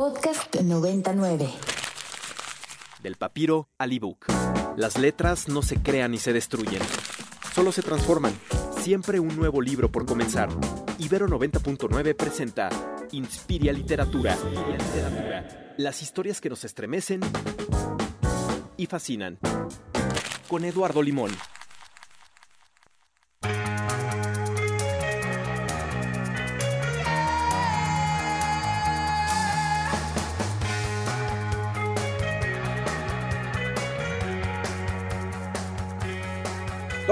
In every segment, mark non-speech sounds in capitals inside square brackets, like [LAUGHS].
Podcast 99. Del papiro al ebook. Las letras no se crean ni se destruyen. Solo se transforman. Siempre un nuevo libro por comenzar. Ibero 90.9 presenta Inspiria Literatura. Las historias que nos estremecen y fascinan. Con Eduardo Limón.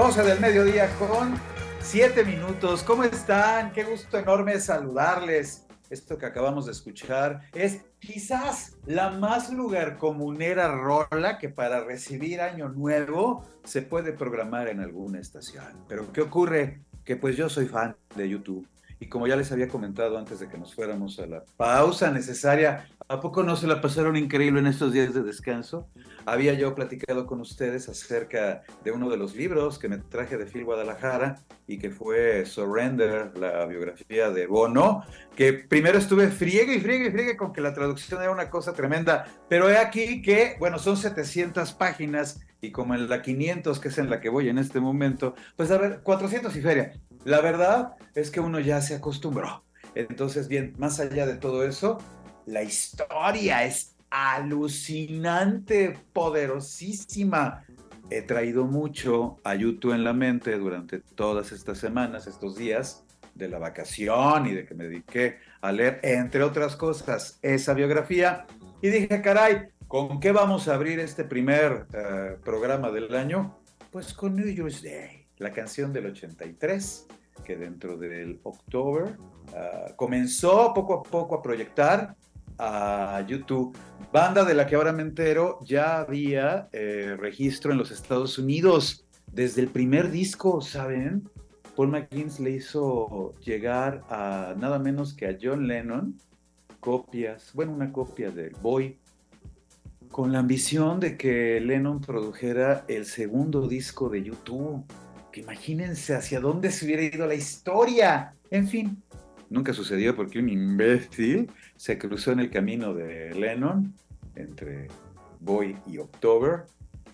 12 del mediodía con 7 minutos. ¿Cómo están? Qué gusto enorme saludarles. Esto que acabamos de escuchar es quizás la más lugar comunera rola que para recibir año nuevo se puede programar en alguna estación. Pero ¿qué ocurre? Que pues yo soy fan de YouTube y como ya les había comentado antes de que nos fuéramos a la pausa necesaria, ¿a poco no se la pasaron increíble en estos días de descanso? Había yo platicado con ustedes acerca de uno de los libros que me traje de Phil Guadalajara y que fue Surrender, la biografía de Bono, que primero estuve friegue y friegue y friegue con que la traducción era una cosa tremenda, pero he aquí que, bueno, son 700 páginas y como en la 500, que es en la que voy en este momento, pues a ver, 400 y feria. La verdad es que uno ya se acostumbró. Entonces, bien, más allá de todo eso, la historia es alucinante, poderosísima. He traído mucho a YouTube en la mente durante todas estas semanas, estos días de la vacación y de que me dediqué a leer, entre otras cosas, esa biografía. Y dije, caray, ¿con qué vamos a abrir este primer eh, programa del año? Pues con New Year's Day la canción del 83, que dentro del October ah, comenzó poco a poco a proyectar a YouTube. Banda de la que ahora me entero, ya había eh, registro en los Estados Unidos desde el primer disco, ¿saben? Paul McGuinness le hizo llegar a nada menos que a John Lennon copias, bueno, una copia de Boy, con la ambición de que Lennon produjera el segundo disco de YouTube que imagínense hacia dónde se hubiera ido la historia. En fin, nunca sucedió porque un imbécil se cruzó en el camino de Lennon entre Boy y October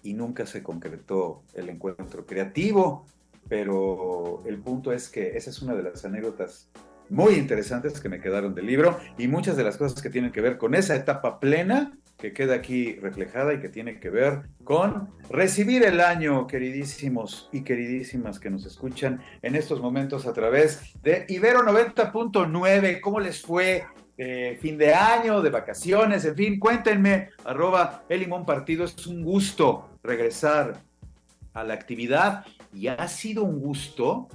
y nunca se concretó el encuentro creativo. Pero el punto es que esa es una de las anécdotas muy interesantes que me quedaron del libro y muchas de las cosas que tienen que ver con esa etapa plena que queda aquí reflejada y que tiene que ver con recibir el año, queridísimos y queridísimas que nos escuchan en estos momentos a través de Ibero 90.9. ¿Cómo les fue? fin de año, de vacaciones, en fin, cuéntenme, arroba el limón partido, es un gusto regresar a la actividad y ha sido un gusto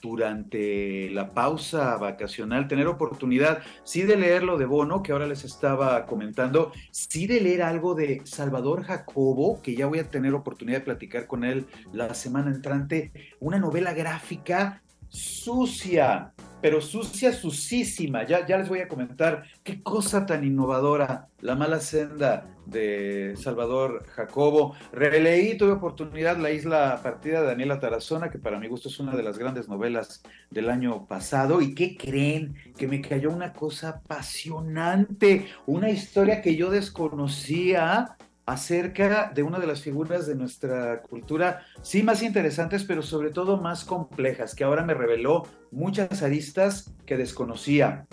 durante la pausa vacacional, tener oportunidad, sí de leer lo de Bono, que ahora les estaba comentando, sí de leer algo de Salvador Jacobo, que ya voy a tener oportunidad de platicar con él la semana entrante, una novela gráfica sucia, pero sucia, sucísima. Ya, ya les voy a comentar qué cosa tan innovadora, La mala senda de Salvador Jacobo. Releí, tuve oportunidad La isla partida de Daniela Tarazona, que para mi gusto es una de las grandes novelas del año pasado. ¿Y qué creen? Que me cayó una cosa apasionante, una historia que yo desconocía acerca de una de las figuras de nuestra cultura, sí más interesantes, pero sobre todo más complejas, que ahora me reveló muchas aristas que desconocía.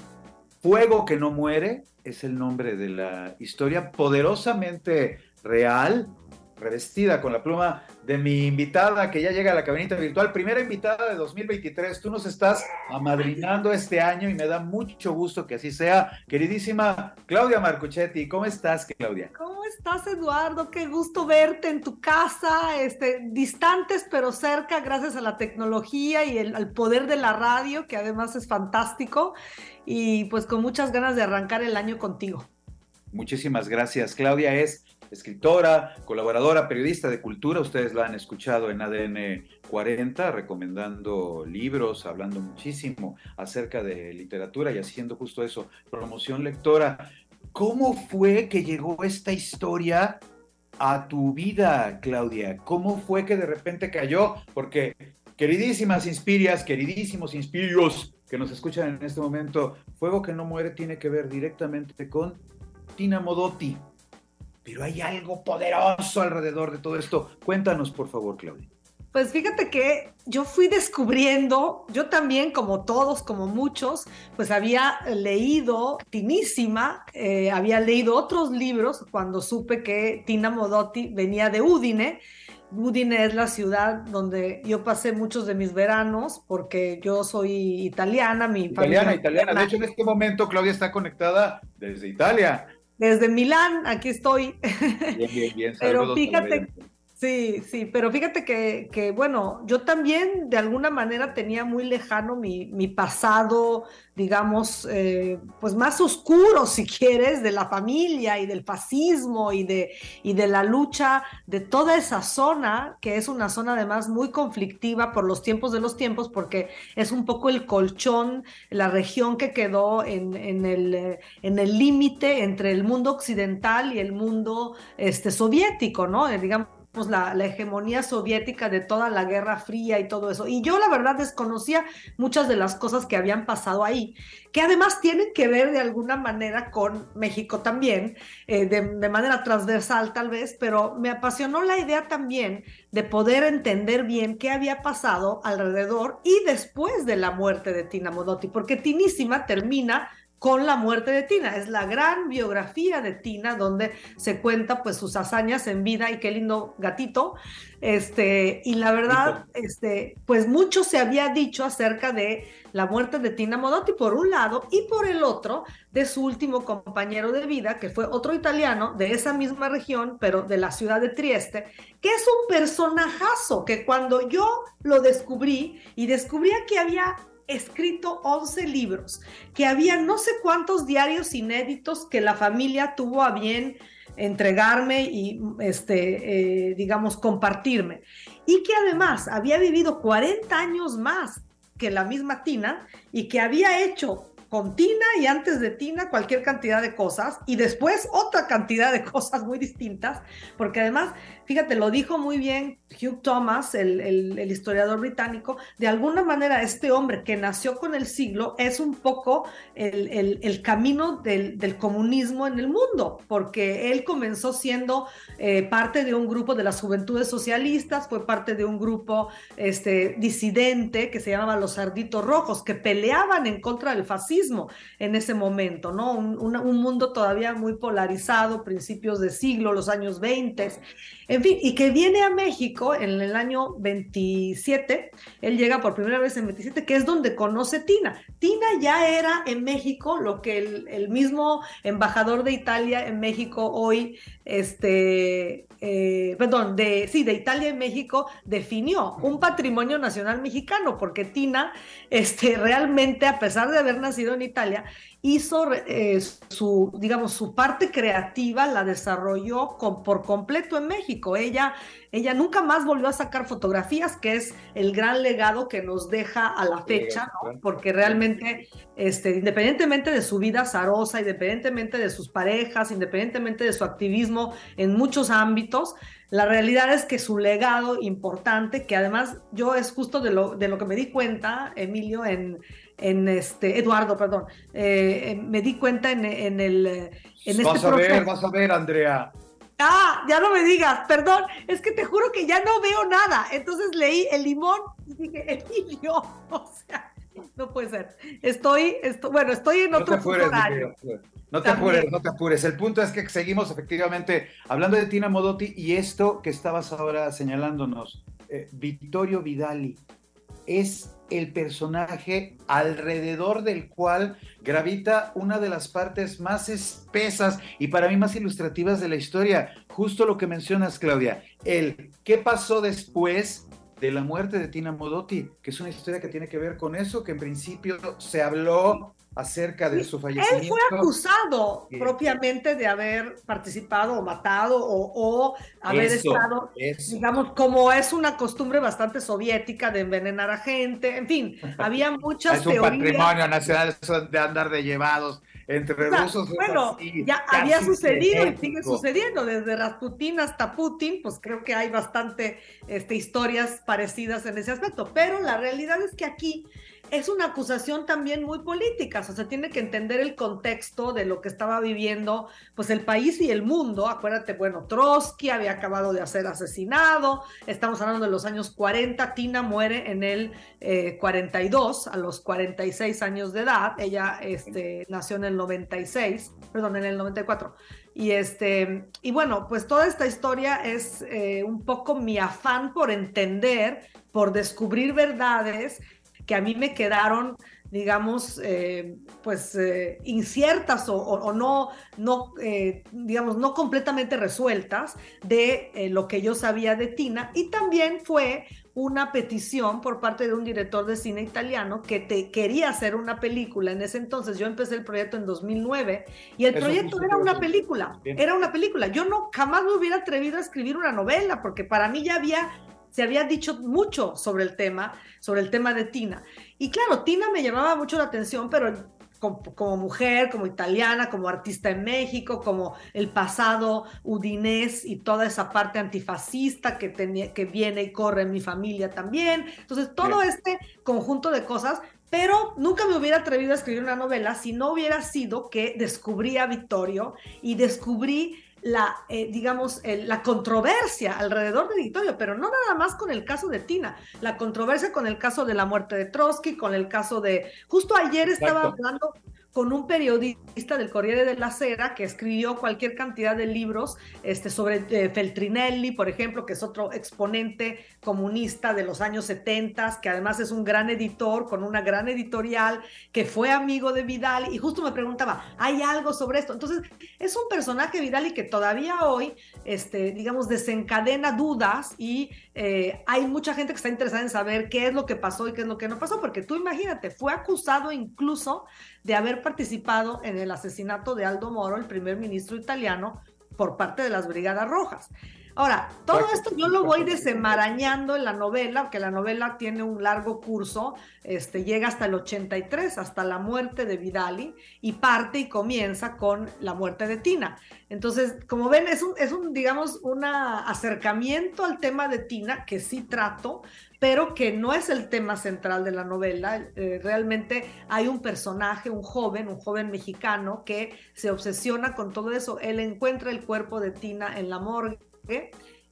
Fuego que no muere es el nombre de la historia, poderosamente real, revestida con la pluma de mi invitada que ya llega a la cabinita virtual, primera invitada de 2023. Tú nos estás amadrinando este año y me da mucho gusto que así sea. Queridísima Claudia Marcuchetti, ¿cómo estás, Claudia? ¿Cómo estás, Eduardo? Qué gusto verte en tu casa, este, distantes pero cerca, gracias a la tecnología y el, al poder de la radio, que además es fantástico, y pues con muchas ganas de arrancar el año contigo. Muchísimas gracias. Claudia es escritora, colaboradora, periodista de cultura. Ustedes la han escuchado en ADN 40, recomendando libros, hablando muchísimo acerca de literatura y haciendo justo eso, promoción lectora. ¿Cómo fue que llegó esta historia a tu vida, Claudia? ¿Cómo fue que de repente cayó? Porque, queridísimas inspirias, queridísimos inspirios que nos escuchan en este momento, Fuego que no muere tiene que ver directamente con Tina Modotti. Pero hay algo poderoso alrededor de todo esto. Cuéntanos, por favor, Claudia. Pues fíjate que yo fui descubriendo, yo también, como todos, como muchos, pues había leído Tinísima, eh, había leído otros libros cuando supe que Tina Modotti venía de Udine. Udine es la ciudad donde yo pasé muchos de mis veranos porque yo soy italiana, mi italiana, familia italiana. De hecho, en este momento Claudia está conectada desde Italia. Desde Milán, aquí estoy. Bien, bien, bien. [LAUGHS] Pero fíjate, Sí, sí, pero fíjate que, que, bueno, yo también de alguna manera tenía muy lejano mi, mi pasado, digamos, eh, pues más oscuro, [LAUGHS] si quieres, de la familia y del fascismo y de, y de la lucha de toda esa zona, que es una zona además muy conflictiva por los tiempos de los tiempos, porque es un poco el colchón, la región que quedó en, en el en el límite entre el mundo occidental y el mundo este, soviético, ¿no? Eh, digamos la, hegemonía soviética de toda la Guerra Fría y todo eso. Y yo la verdad desconocía muchas de las cosas que habían pasado ahí, que además tienen que ver de alguna manera con México también, eh, de, de manera transversal tal vez, pero me apasionó la idea también de poder entender bien qué había pasado alrededor y después de la muerte de Tina Modotti, porque Tinísima termina con la muerte de Tina. Es la gran biografía de Tina donde se cuenta pues sus hazañas en vida y qué lindo gatito. Este, y la verdad, este, pues mucho se había dicho acerca de la muerte de Tina Modotti por un lado y por el otro de su último compañero de vida, que fue otro italiano de esa misma región, pero de la ciudad de Trieste, que es un personajazo que cuando yo lo descubrí y descubría que había escrito 11 libros, que había no sé cuántos diarios inéditos que la familia tuvo a bien entregarme y, este, eh, digamos, compartirme. Y que además había vivido 40 años más que la misma Tina y que había hecho con Tina y antes de Tina cualquier cantidad de cosas y después otra cantidad de [LAUGHS] cosas muy distintas, porque además, fíjate, lo dijo muy bien Hugh Thomas, el, historiador británico, de alguna manera este hombre que nació con el siglo es un poco el, camino del, comunismo en el mundo, porque él comenzó siendo eh, parte de un grupo de las juventudes socialistas, fue parte de un grupo este, disidente que se llamaba los Sarditos Rojos, que peleaban en contra del fascismo en ese momento, ¿no? Un, un mundo todavía muy polarizado, principios de siglo, los años 20, en fin, y que viene a México en el año 27, él llega por primera vez en 27, que es donde conoce Tina. Tina ya era en México lo que el, mismo embajador de Italia en México hoy, este, eh, perdón, de, sí, de Italia en México definió un patrimonio nacional mexicano, porque Tina, este, realmente, a pesar de haber nacido en Italia, hizo eh, su, digamos, su parte creativa, la desarrolló por completo en México. Ella, ella nunca más volvió a sacar fotografías, que es el gran legado que nos deja a la fecha, porque realmente, este, independientemente de su vida zarosa, independientemente de sus parejas, independientemente de su activismo en muchos ámbitos, la realidad es que su legado importante, que además yo es justo de lo, de lo que me di cuenta, Emilio, en en este, Eduardo, perdón, eh, me di cuenta en, en el... En vas este a ver, vas a ver, Andrea. Ah, ya no me digas, perdón, es que te juro que ya no veo nada. Entonces leí el limón y dije, [LAUGHS] Emilio, o sea, no puede ser. Estoy, estoy bueno, estoy en otro no No te apures, no te apures. El punto es que seguimos efectivamente hablando de Tina Modotti y esto que estabas ahora señalándonos, eh, Vittorio Vidali, es el personaje alrededor del cual gravita una de las partes más espesas y para mí más ilustrativas de la historia. Justo lo que mencionas, Claudia, el qué pasó después de la muerte de Tina Modotti, que es una historia que tiene que ver con eso, que en principio se habló acerca de su fallecimiento. Él fue acusado propiamente de haber participado o matado o, haber estado, digamos, como es una costumbre bastante soviética de envenenar a gente, en fin, [LAUGHS] había muchas es un patrimonio nacional de andar de llevados entre rusos. Bueno, ya había sucedido y sigue sucediendo, desde Rasputin hasta Putin, pues creo que hay bastante este, historias parecidas en ese aspecto, pero la realidad es que aquí es una acusación también muy política, o sea, tiene que entender el contexto de lo que estaba viviendo pues el país y el mundo. Acuérdate, bueno, Trotsky había acabado de ser asesinado, estamos hablando de los años 40, Tina muere en el 42, eh, a los 46 años de edad, ella este, nació en el 96, perdón, en el 94. Y, este, y bueno, pues toda esta historia es eh, un poco mi afán por entender, por descubrir verdades que a mí me quedaron, digamos, eh, pues eh, inciertas o, no, no digamos, no completamente resueltas de lo que yo sabía de Tina. Y también fue una petición por parte de un director de cine italiano que te quería hacer una película. En ese entonces yo empecé el proyecto en 2009 y el proyecto era una película, era una película. Yo no jamás me hubiera atrevido a escribir una novela porque para mí ya había se había dicho mucho sobre el tema, sobre el tema de Tina. Y claro, Tina me llamaba mucho la atención, pero como, mujer, como italiana, como artista en México, como el pasado udinés y toda esa parte antifascista que, tenía, que viene y corre en mi familia también. Entonces, todo este conjunto de cosas, pero nunca me hubiera atrevido a escribir una novela si no hubiera sido que descubrí a Victorio y descubrí la, eh, digamos, la controversia alrededor de Victorio, pero no nada más con el caso de Tina, la controversia con el caso de la muerte de Trotsky, con el caso de, justo ayer estaba hablando con un periodista del Corriere della Sera que escribió cualquier cantidad de libros este, sobre eh, Feltrinelli, por ejemplo, que es otro exponente comunista de los años 70, que además es un gran editor con una gran editorial, que fue amigo de Vidal y justo me preguntaba, ¿hay algo sobre esto? Entonces, es un personaje Vidal y que todavía hoy, este, digamos, desencadena dudas y eh, hay mucha gente que está interesada en saber qué es lo que pasó y qué es lo que no pasó, porque tú imagínate, fue acusado incluso de haber participado en el asesinato de Aldo Moro, el primer ministro italiano, por parte de las Brigadas Rojas. Ahora, todo esto yo lo voy desenmarañando en la novela, porque la novela tiene un largo curso, este, llega hasta el 83, hasta la muerte de Vidali, y parte y comienza con la muerte de Tina. Entonces, como ven, es un, es un digamos, un acercamiento al tema de Tina, que sí trato, pero que no es el tema central de la novela. Eh, realmente hay un personaje, un joven, un joven mexicano que se obsesiona con todo eso. Él encuentra el cuerpo de Tina en la morgue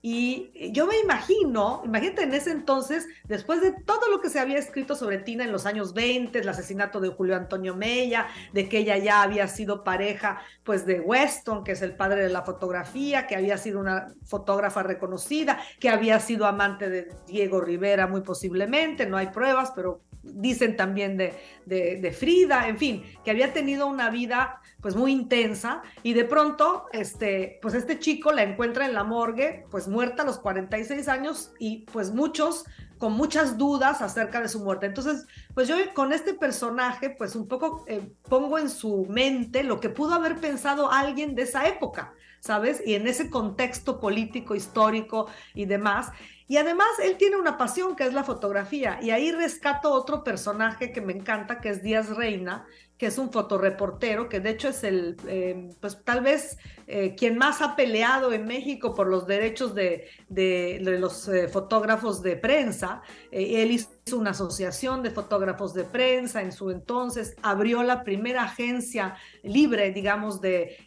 y yo me imagino, imagínate en ese entonces, después de todo lo que se había escrito sobre Tina en los años 20, el asesinato de Julio Antonio Mella, de que ella ya había sido pareja pues de Weston, que es el padre de la fotografía, que había sido una fotógrafa reconocida, que había sido amante de Diego Rivera muy posiblemente, no hay pruebas, pero dicen también de, de, Frida, en fin, que había tenido una vida pues muy intensa y de pronto este pues este chico la encuentra en la morgue pues muerta a los 46 años y pues muchos con muchas dudas acerca de su muerte. Entonces, pues yo con este personaje pues un poco eh, pongo en su mente lo que pudo haber pensado alguien de esa época, ¿sabes? Y en ese contexto político, histórico y demás. Y además él tiene una pasión que es la fotografía. Y ahí rescato otro personaje que me encanta, que es Díaz Reina, que es un fotoreportero, que de hecho es el, eh, pues tal vez eh, quien más ha peleado en México por los derechos de, de, los eh, fotógrafos de prensa. él hizo una asociación de fotógrafos de prensa en su entonces, abrió la primera agencia libre, digamos, de,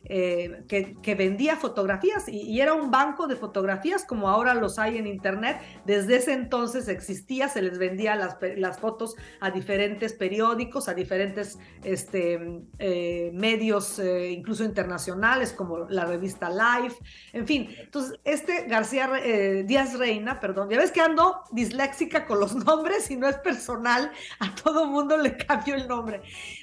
que, que, vendía fotografías y, era un banco de fotografías como ahora los hay en Internet. Desde ese entonces existía, se les vendía las, las fotos a diferentes periódicos, a diferentes este, medios, incluso internacionales, como la revista Life, en fin. Entonces, este García eh, Díaz Reina, perdón, ya ves que ando disléxica con los nombres y no es personal, a todo mundo le cambio el nombre.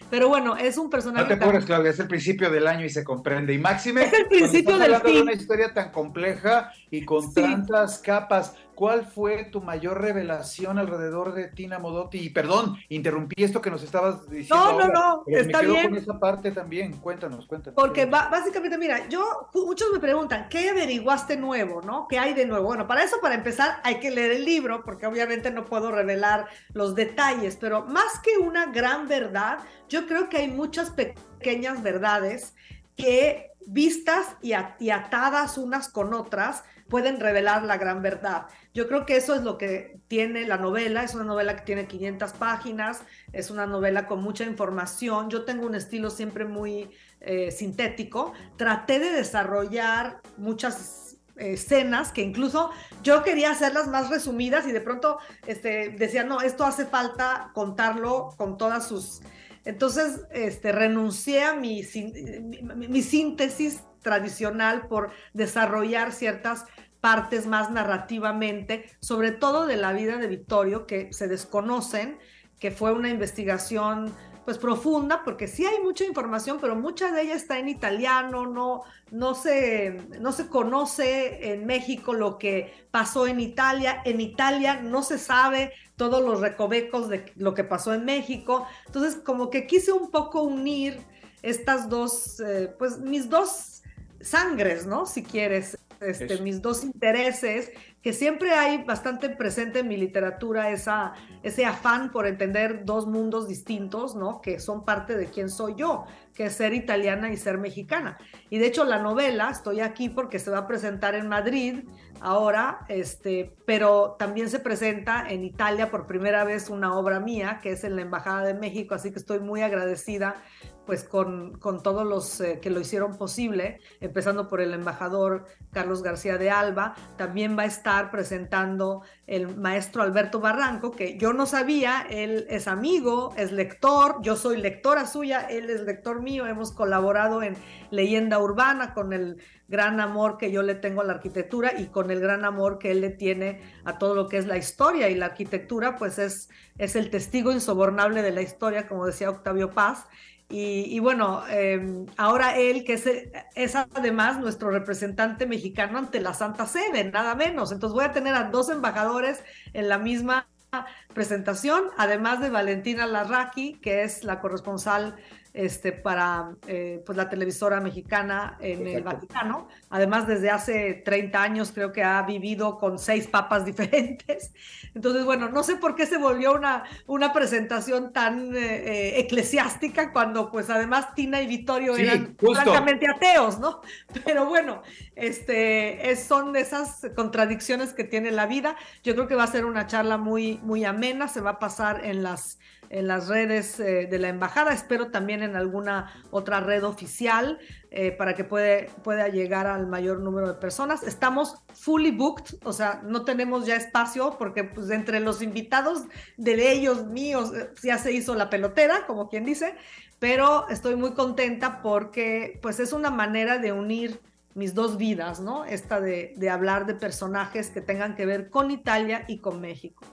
Pero bueno, es un personaje. No te apures, Claudia, es el principio del año y se comprende. Y máxime, [LAUGHS] es el principio del fin. de una historia tan compleja y con tantas capas ¿Cuál fue tu mayor revelación alrededor de Tina Modotti? Y perdón, interrumpí esto que nos estabas diciendo. No, no, no, está me quedo bien. con esa parte también. Cuéntanos, cuéntanos. Porque básicamente, mira, yo, muchos me preguntan, ¿qué averiguaste nuevo, no? ¿Qué hay de nuevo? Bueno, para eso, para empezar, hay que leer el libro, porque obviamente no puedo revelar los detalles, pero más que una gran verdad, yo creo que hay muchas pequeñas verdades que vistas y, atadas unas con otras, pueden revelar la gran verdad. Yo creo que eso es lo que tiene la novela, es una novela que tiene 500 páginas, es una novela con mucha información, yo tengo un estilo siempre muy eh, sintético, traté de desarrollar muchas escenas que incluso yo quería hacerlas más resumidas y de pronto este, decía, no, esto hace falta contarlo con todas sus entonces, este, renuncié a mi, mi, síntesis tradicional por desarrollar ciertas partes más narrativamente, sobre todo de la vida de Victorio, que se desconocen, que fue una investigación pues profunda, porque sí hay mucha información, pero mucha de ella está en italiano, no, no, se, no se conoce en México lo que pasó en Italia, en Italia no se sabe todos los recovecos de lo que pasó en México, entonces como que quise un poco unir estas dos, eh, pues mis dos sangres, ¿no? Si quieres, este, mis dos intereses, que siempre hay bastante presente en mi literatura esa, ese afán por entender dos mundos distintos, ¿no? Que son parte de quién soy yo, que es ser italiana y ser mexicana. Y de hecho la novela, estoy aquí porque se va a presentar en Madrid ahora, este, pero también se presenta en Italia por primera vez una obra mía, que es en la Embajada de México, así que estoy muy agradecida pues con, con todos los eh, que lo hicieron posible, empezando por el embajador Carlos García de Alba. También va a estar presentando el maestro Alberto Barranco, que yo no sabía, él es amigo, es lector, yo soy lectora suya, él es lector mío, hemos colaborado en Leyenda Urbana con el gran amor que yo le tengo a la arquitectura y con el gran amor que él le tiene a todo lo que es la historia y la arquitectura, pues es, es el testigo insobornable de la historia, como decía Octavio Paz. Y, bueno, em, ahora él, que es, es, además nuestro representante mexicano ante la Santa Sede, nada menos. Entonces voy a tener a dos embajadores en la misma presentación, además de Valentina Larraqui, que es la corresponsal este, para eh, pues la televisora mexicana en el Vaticano. Además, desde hace 30 años creo que ha vivido con seis papas [LAUGHS] diferentes. Entonces, bueno, no sé por qué se volvió una, una presentación tan eh, eh, eclesiástica cuando pues además Tina y Vittorio eran francamente ateos, ¿no? Pero bueno, este, es, son esas contradicciones que tiene la vida. Yo creo que va a ser una charla muy, muy amena, se va a pasar en las en las redes eh, de la embajada, espero también en alguna otra red oficial eh, para que puede, pueda llegar al mayor número de personas. Estamos fully booked, o sea, no tenemos ya espacio porque pues entre los invitados de ellos míos eh, ya se hizo la pelotera, como quien dice, pero estoy muy contenta porque pues es una manera de unir mis dos vidas, ¿no? Esta de, de hablar de personajes que tengan que ver con Italia y con México.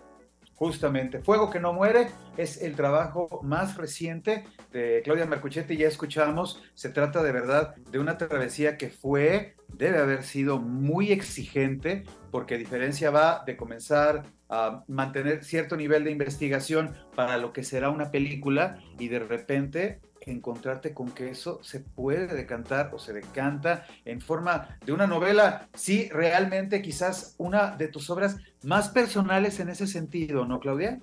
Justamente, Fuego que no muere es el trabajo más reciente de Claudia Mercuchetti, ya escuchamos, se trata de verdad de una travesía que fue, debe haber sido muy exigente, porque diferencia va de comenzar a mantener cierto nivel de investigación para lo que será una película y de repente encontrarte con que eso se puede decantar o se decanta en forma de una novela, sí, realmente quizás una de tus obras más personales en ese sentido, ¿no, Claudia?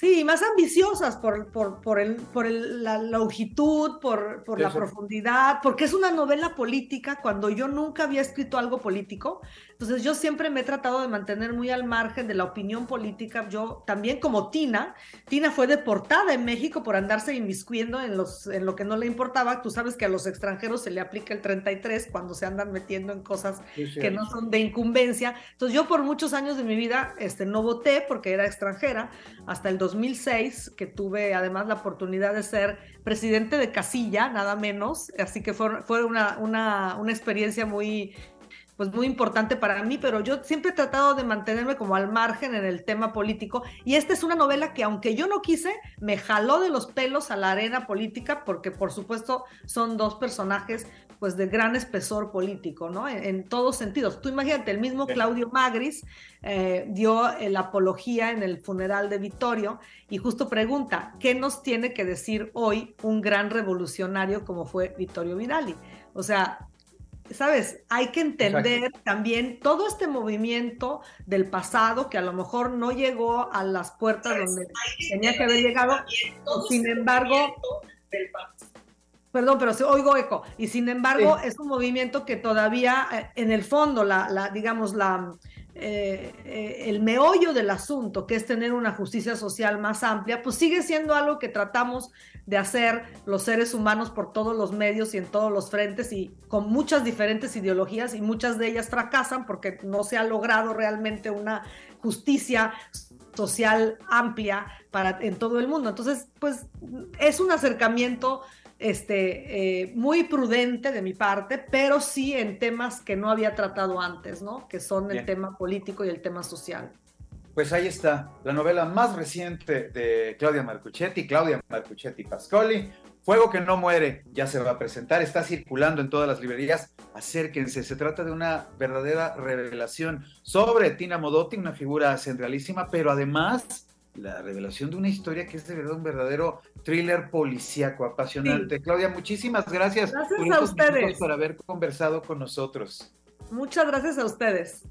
Sí, más ambiciosas por, por, por, el, por la longitud, por, por la profundidad, porque es una novela política cuando yo nunca había escrito algo político. Entonces yo siempre me he tratado de mantener muy al margen de la opinión política. Yo también como Tina, Tina fue deportada en México por andarse inmiscuyendo en, los, en lo que no le importaba. Tú sabes que a los extranjeros se le aplica el 33 cuando se andan metiendo en cosas que no son de incumbencia. Entonces yo por muchos años de mi vida este, no voté porque era extranjera hasta el 2006, que tuve además la oportunidad de ser presidente de casilla, nada menos, así que fue, fue una, una, una experiencia muy, pues muy importante para mí, pero yo siempre he tratado de mantenerme como al margen en el tema político y esta es una novela que aunque yo no quise, me jaló de los pelos a la arena política porque por supuesto son dos personajes pues de gran espesor político, ¿no? En, todos sentidos. Tú imagínate, el mismo Claudio Magris eh, dio la apología en el funeral de Vittorio y justo pregunta, ¿qué nos tiene que decir hoy un gran revolucionario como fue Vittorio Vidali? O sea, ¿sabes? Hay que entender también todo este movimiento del pasado que a lo mejor no llegó a las puertas donde tenía que haber llegado, sin embargo, Perdón, pero se oigo eco. Y sin embargo, es un movimiento que todavía, eh, en el fondo, la, la digamos, la, eh, eh, el meollo del asunto, que es tener una justicia social más amplia, pues sigue siendo algo que tratamos de hacer los seres humanos por todos los medios y en todos los frentes y con muchas diferentes ideologías y muchas de ellas fracasan porque no se ha logrado realmente una justicia social amplia para en todo el mundo. Entonces, pues es un acercamiento este, eh, muy prudente de mi parte, pero sí en temas que no había tratado antes, ¿no? Que son el tema político y el tema social. Pues ahí está, la novela más reciente de Claudia Marcuchetti, Claudia Marcuchetti Pascoli, Fuego que no muere, ya se va a presentar, está circulando en todas las librerías. Acérquense, se trata de una verdadera revelación sobre Tina Modotti, una figura centralísima, pero además la revelación de una historia que es de verdad un verdadero thriller policíaco, apasionante. Claudia, muchísimas gracias, gracias a ustedes por haber conversado con nosotros. Muchas gracias a ustedes.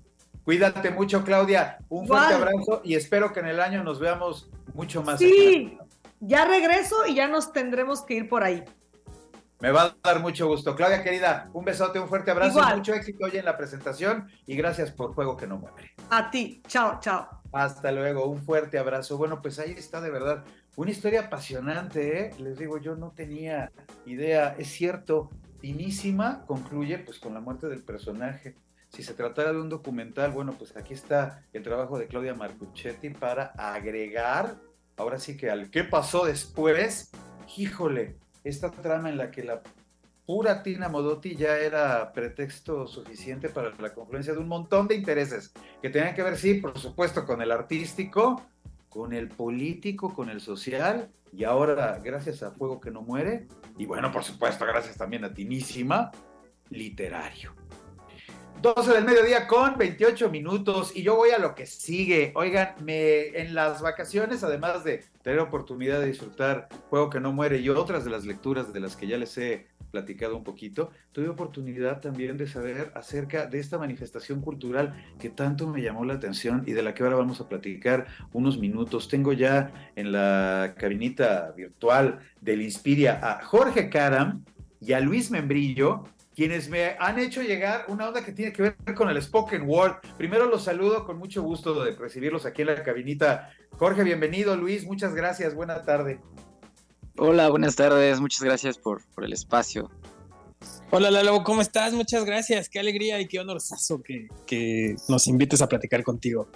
Cuídate mucho, Claudia. Un fuerte abrazo y espero que en el año nos veamos mucho más. Sí, ya regreso y ya nos tendremos que ir por ahí. Me va a dar mucho gusto. Claudia, querida, un besote, un fuerte abrazo, mucho éxito hoy en la presentación y gracias por Juego que no muere. A ti, chao, chao. Hasta luego, un fuerte abrazo. Bueno, pues ahí está de verdad una historia apasionante, ¿eh? Les digo, yo no tenía idea, es cierto, finísima, concluye pues con la muerte del personaje. Si se tratara de un documental, bueno, pues aquí está el trabajo de Claudia Marcuchetti para agregar, ahora sí que al qué pasó después, híjole, esta trama en la que la pura Tina Modotti ya era pretexto suficiente para la confluencia de un montón de intereses que tenían que ver, sí, por supuesto, con el artístico, con el político, con el social, y ahora, gracias a Fuego que no muere, y bueno, por supuesto, gracias también a Tinísima, literario. 12 del mediodía con 28 minutos y yo voy a lo que sigue. Oigan, me, en las vacaciones, además de tener oportunidad de disfrutar Juego que no muere y otras de las lecturas de las que ya les he platicado un poquito, tuve oportunidad también de saber acerca de esta manifestación cultural que tanto me llamó la atención y de la que ahora vamos a platicar unos minutos. Tengo ya en la cabinita virtual del Inspiria a Jorge Caram y a Luis Membrillo, quienes me han hecho llegar una onda que tiene que ver con el spoken word. Primero los saludo con mucho gusto de recibirlos aquí en la cabinita. Jorge, bienvenido. Luis, muchas gracias. Buena tarde. Hola, buenas tardes. Muchas gracias por, por el espacio. Hola Lalo, ¿cómo estás? Muchas gracias. Qué alegría y qué honorazo que, que nos invites a platicar contigo.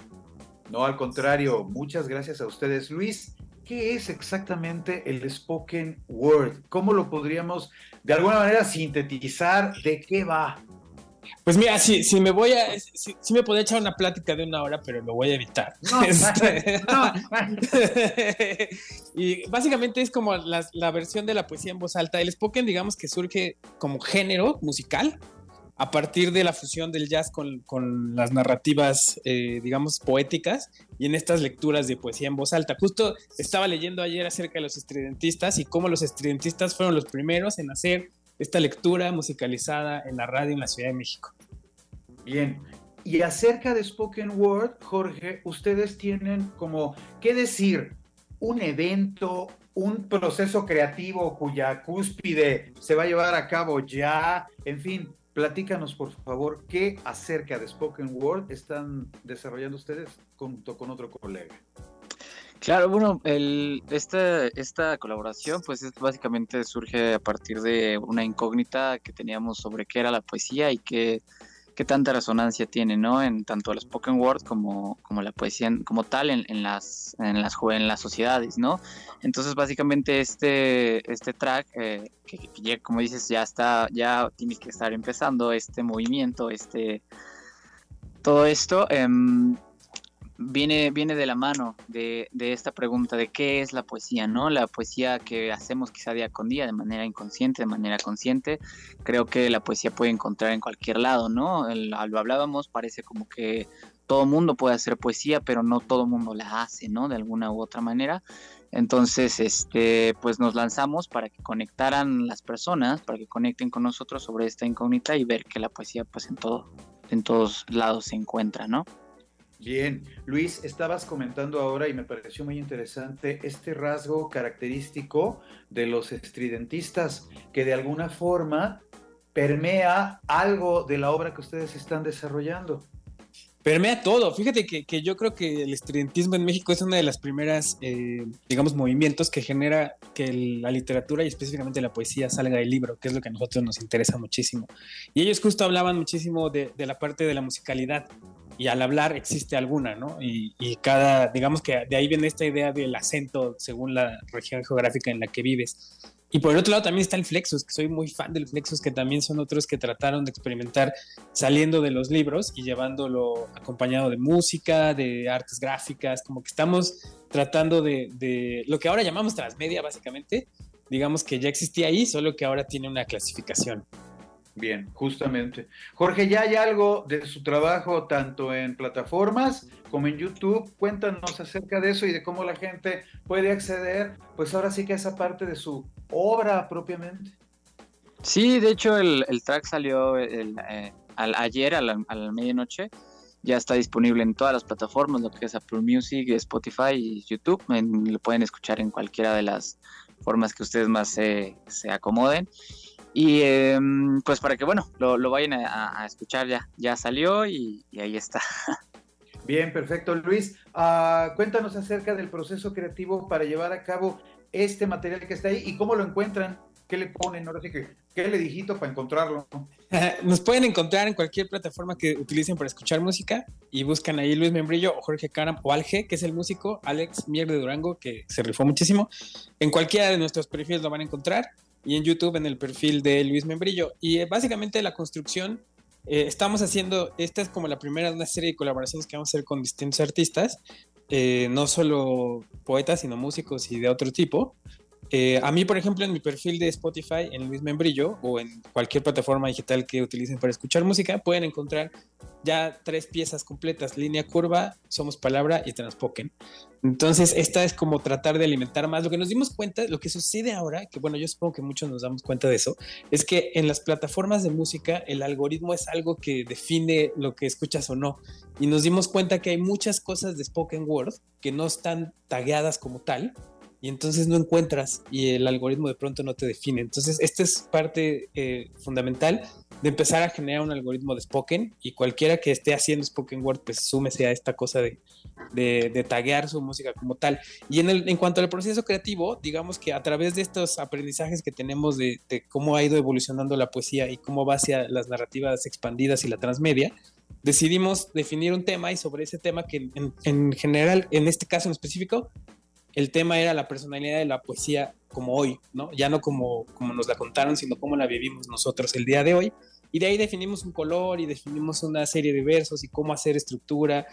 No, al contrario, muchas gracias a ustedes. Luis, ¿qué es exactamente el spoken word? ¿Cómo lo podríamos de alguna manera sintetizar? ¿De qué va? Pues mira, si, si me voy a. Si, me podría echar una plática de una hora, pero lo voy a evitar. Este, [LAUGHS] y básicamente es como la, la, versión de la poesía en voz alta. El spoken, digamos que surge como género musical a partir de la fusión del jazz con, con las narrativas, eh, digamos, poéticas y en estas lecturas de poesía en voz alta. Justo estaba leyendo ayer acerca de los estridentistas y cómo los estridentistas fueron los primeros en hacer esta lectura musicalizada en la radio en la Ciudad de México. Bien. Y acerca de Spoken Word, Jorge, ustedes tienen como, ¿qué decir? Un evento, un proceso creativo cuya cúspide se va a llevar a cabo ya, en fin, platícanos por favor qué acerca de Spoken Word están desarrollando ustedes junto con otro colega. Claro, bueno, el, esta, esta colaboración pues es, básicamente surge a partir de una incógnita que teníamos sobre qué era la poesía y qué, qué tanta resonancia tiene, ¿no? En tanto el spoken word como, como la poesía como tal en, en las, en, las, en las sociedades, ¿no? Entonces básicamente este, este track, eh, que, ya, como dices, ya está, ya tiene que estar empezando este movimiento, este, todo esto. Eh, viene, viene de la mano de, esta pregunta de qué es la poesía, ¿no? La poesía que hacemos quizá día con día, de manera inconsciente, de manera consciente. Creo que la poesía puede encontrar en cualquier lado, ¿no? lo hablábamos, parece como que todo mundo puede hacer poesía, pero no todo mundo la hace, ¿no? De alguna u otra manera. Entonces, este, pues nos lanzamos para que conectaran las personas, para que conecten con nosotros sobre esta incógnita y ver que la poesía, pues en todo, en todos lados se encuentra, ¿no? Bien, Luis, estabas comentando ahora y me pareció muy interesante este rasgo característico de los estridentistas, que de alguna forma permea algo de la obra que ustedes están desarrollando. Permea todo. Fíjate que, que yo creo que el estridentismo en México es una de las primeras, eh, digamos, movimientos que genera que la literatura y específicamente la poesía salga del libro, que es lo que a nosotros nos interesa muchísimo. Y ellos justo hablaban muchísimo de, de la parte de la musicalidad y al hablar existe alguna, ¿no? Y, cada, digamos que de ahí viene esta idea del acento según la región geográfica en la que vives. Y por otro lado también está el Flexus, que soy muy fan del Flexus, que también son otros que trataron de experimentar saliendo de los libros y llevándolo acompañado de música, de artes gráficas, como que estamos tratando de, de lo que ahora llamamos transmedia, básicamente. Digamos que ya existía ahí, solo que ahora tiene una clasificación. Bien, justamente. Jorge, ya hay algo de su trabajo tanto en plataformas como en YouTube. Cuéntanos acerca de eso y de cómo la gente puede acceder, pues ahora sí que a esa parte de su obra propiamente. Sí, de hecho el, el track salió eh, al, ayer a la, medianoche. Ya está disponible en todas las plataformas, lo que es Apple Music, Spotify y YouTube. Lo pueden escuchar en cualquiera de las formas que ustedes más se, se acomoden. Y eh, pues para que, bueno, lo, lo vayan a, a, escuchar ya, ya salió y, y ahí está. Bien, perfecto. Luis, uh, cuéntanos acerca del proceso creativo para llevar a cabo este material que está ahí y cómo lo encuentran. ¿Qué le ponen? Ahora sí que, ¿qué le dijito para encontrarlo? [LAUGHS] Nos pueden encontrar en cualquier plataforma que utilicen para escuchar música y buscan ahí Luis Membrillo o Jorge Caram o Alge, que es el músico, Alex Mier de Durango, que se rifó muchísimo. En cualquiera de nuestros perfiles lo van a encontrar y en YouTube en el perfil de Luis Membrillo. Y eh, básicamente la construcción, eh, estamos haciendo, esta es como la primera de una serie de colaboraciones que vamos a hacer con distintos artistas, eh, no solo poetas, sino músicos y de otro tipo. Eh, a mí, por ejemplo, en mi perfil de Spotify, en Luis Membrillo, o en cualquier plataforma digital que utilicen para escuchar música, pueden encontrar ya tres piezas completas, línea curva, somos palabra y transpoken. Entonces, esta es como tratar de alimentar más. Lo que nos dimos cuenta, lo que sucede ahora, que bueno, yo supongo que muchos nos damos cuenta de eso, es que en las plataformas de música el algoritmo es algo que define lo que escuchas o no. Y nos dimos cuenta que hay muchas cosas de spoken word que no están tagueadas como tal, y entonces no encuentras y el algoritmo de pronto no te define. Entonces, esta es parte eh, fundamental de empezar a generar un algoritmo de Spoken y cualquiera que esté haciendo Spoken Word, pues súmese a esta cosa de, de, de taguear su música como tal. Y en, el, en cuanto al proceso creativo, digamos que a través de estos aprendizajes que tenemos de, cómo ha ido evolucionando la poesía y cómo va hacia las narrativas expandidas y la transmedia, decidimos definir un tema y sobre ese tema que en, en general, en este caso en específico, el tema era la personalidad de la poesía como hoy, ¿no? Ya no como, como nos la contaron, sino como la vivimos nosotros el día de hoy. Y de ahí definimos un color y definimos una serie de versos y cómo hacer estructura.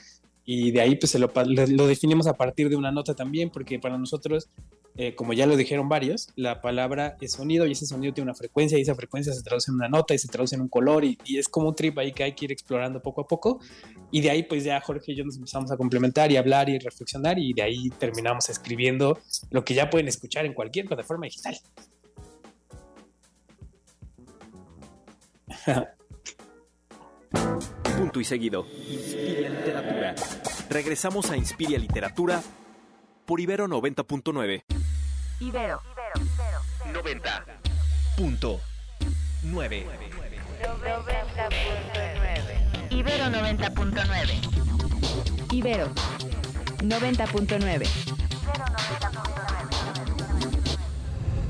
Y de ahí pues se lo, lo definimos a partir de una nota también, porque para nosotros eh, como ya lo dijeron varios, la palabra es sonido y ese sonido tiene una frecuencia y esa frecuencia se traduce en una nota y se traduce en un color y, y, es como un trip ahí que hay que ir explorando poco a poco y de ahí pues ya Jorge y yo nos empezamos a complementar y hablar y reflexionar y de ahí terminamos escribiendo lo que ya pueden escuchar en cualquier plataforma digital. [LAUGHS] Punto y seguido. Inspiria Literatura. Regresamos a Inspiria Literatura por Ibero 90.9. Ibero. 90.9. Ibero 90.9. Ibero 90.9.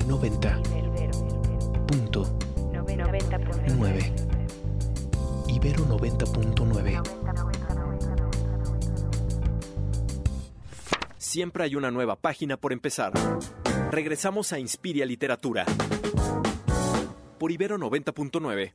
90.9. Ibero 90.9. Siempre hay una nueva página por empezar. Regresamos a Inspiria Literatura. Por Ibero 90.9.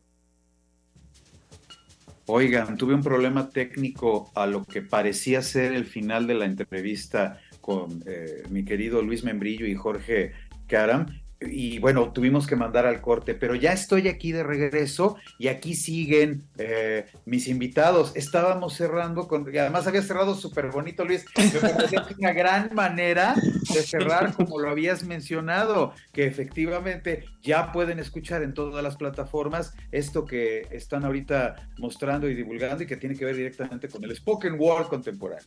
Oigan, tuve un problema técnico a lo que parecía ser el final de la entrevista con eh, mi querido Luis Membrillo y Jorge Caram y bueno, tuvimos que mandar al corte, pero ya estoy aquí de regreso y aquí siguen eh, mis invitados. Estábamos cerrando con, y además había cerrado súper bonito, Luis. Me parecía una gran manera de cerrar, como lo habías mencionado, que efectivamente ya pueden escuchar en todas las plataformas esto que están ahorita mostrando y divulgando y que tiene que ver directamente con el spoken word contemporáneo.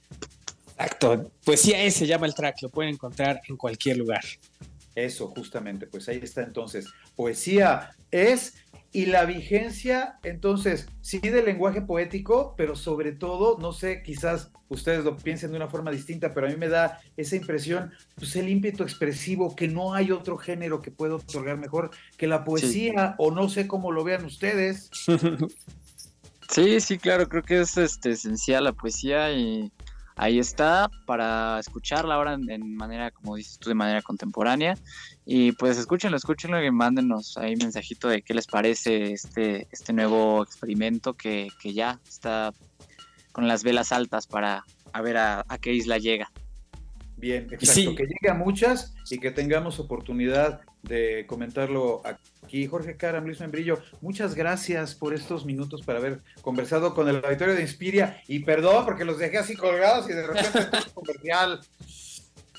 Exacto. Poesía es se llama el track, lo pueden encontrar en cualquier lugar. Eso, justamente, pues ahí está entonces. Poesía es y la vigencia, entonces, sí del lenguaje poético, pero sobre todo, no sé, quizás ustedes lo piensen de una forma distinta, pero a mí me da esa impresión, pues el ímpetu expresivo, que no hay otro género que pueda otorgar mejor que la poesía, o no sé cómo lo vean ustedes. [LAUGHS] Sí, sí, claro, creo que es este, esencial la poesía y ahí está para escucharla ahora en, manera, como dices tú, de manera contemporánea. Y pues escúchenlo, escúchenlo y mándenos ahí mensajito de qué les parece este, este nuevo experimento que, ya está con las velas altas para a ver a, qué isla llega. Bien, exacto, que llegue a muchas y que tengamos oportunidad de comentarlo aquí. Jorge Caram, Luis Membrillo, muchas gracias por estos minutos para haber conversado con el auditorio de Inspiria y perdón porque los dejé así colgados y de repente [LAUGHS] comercial.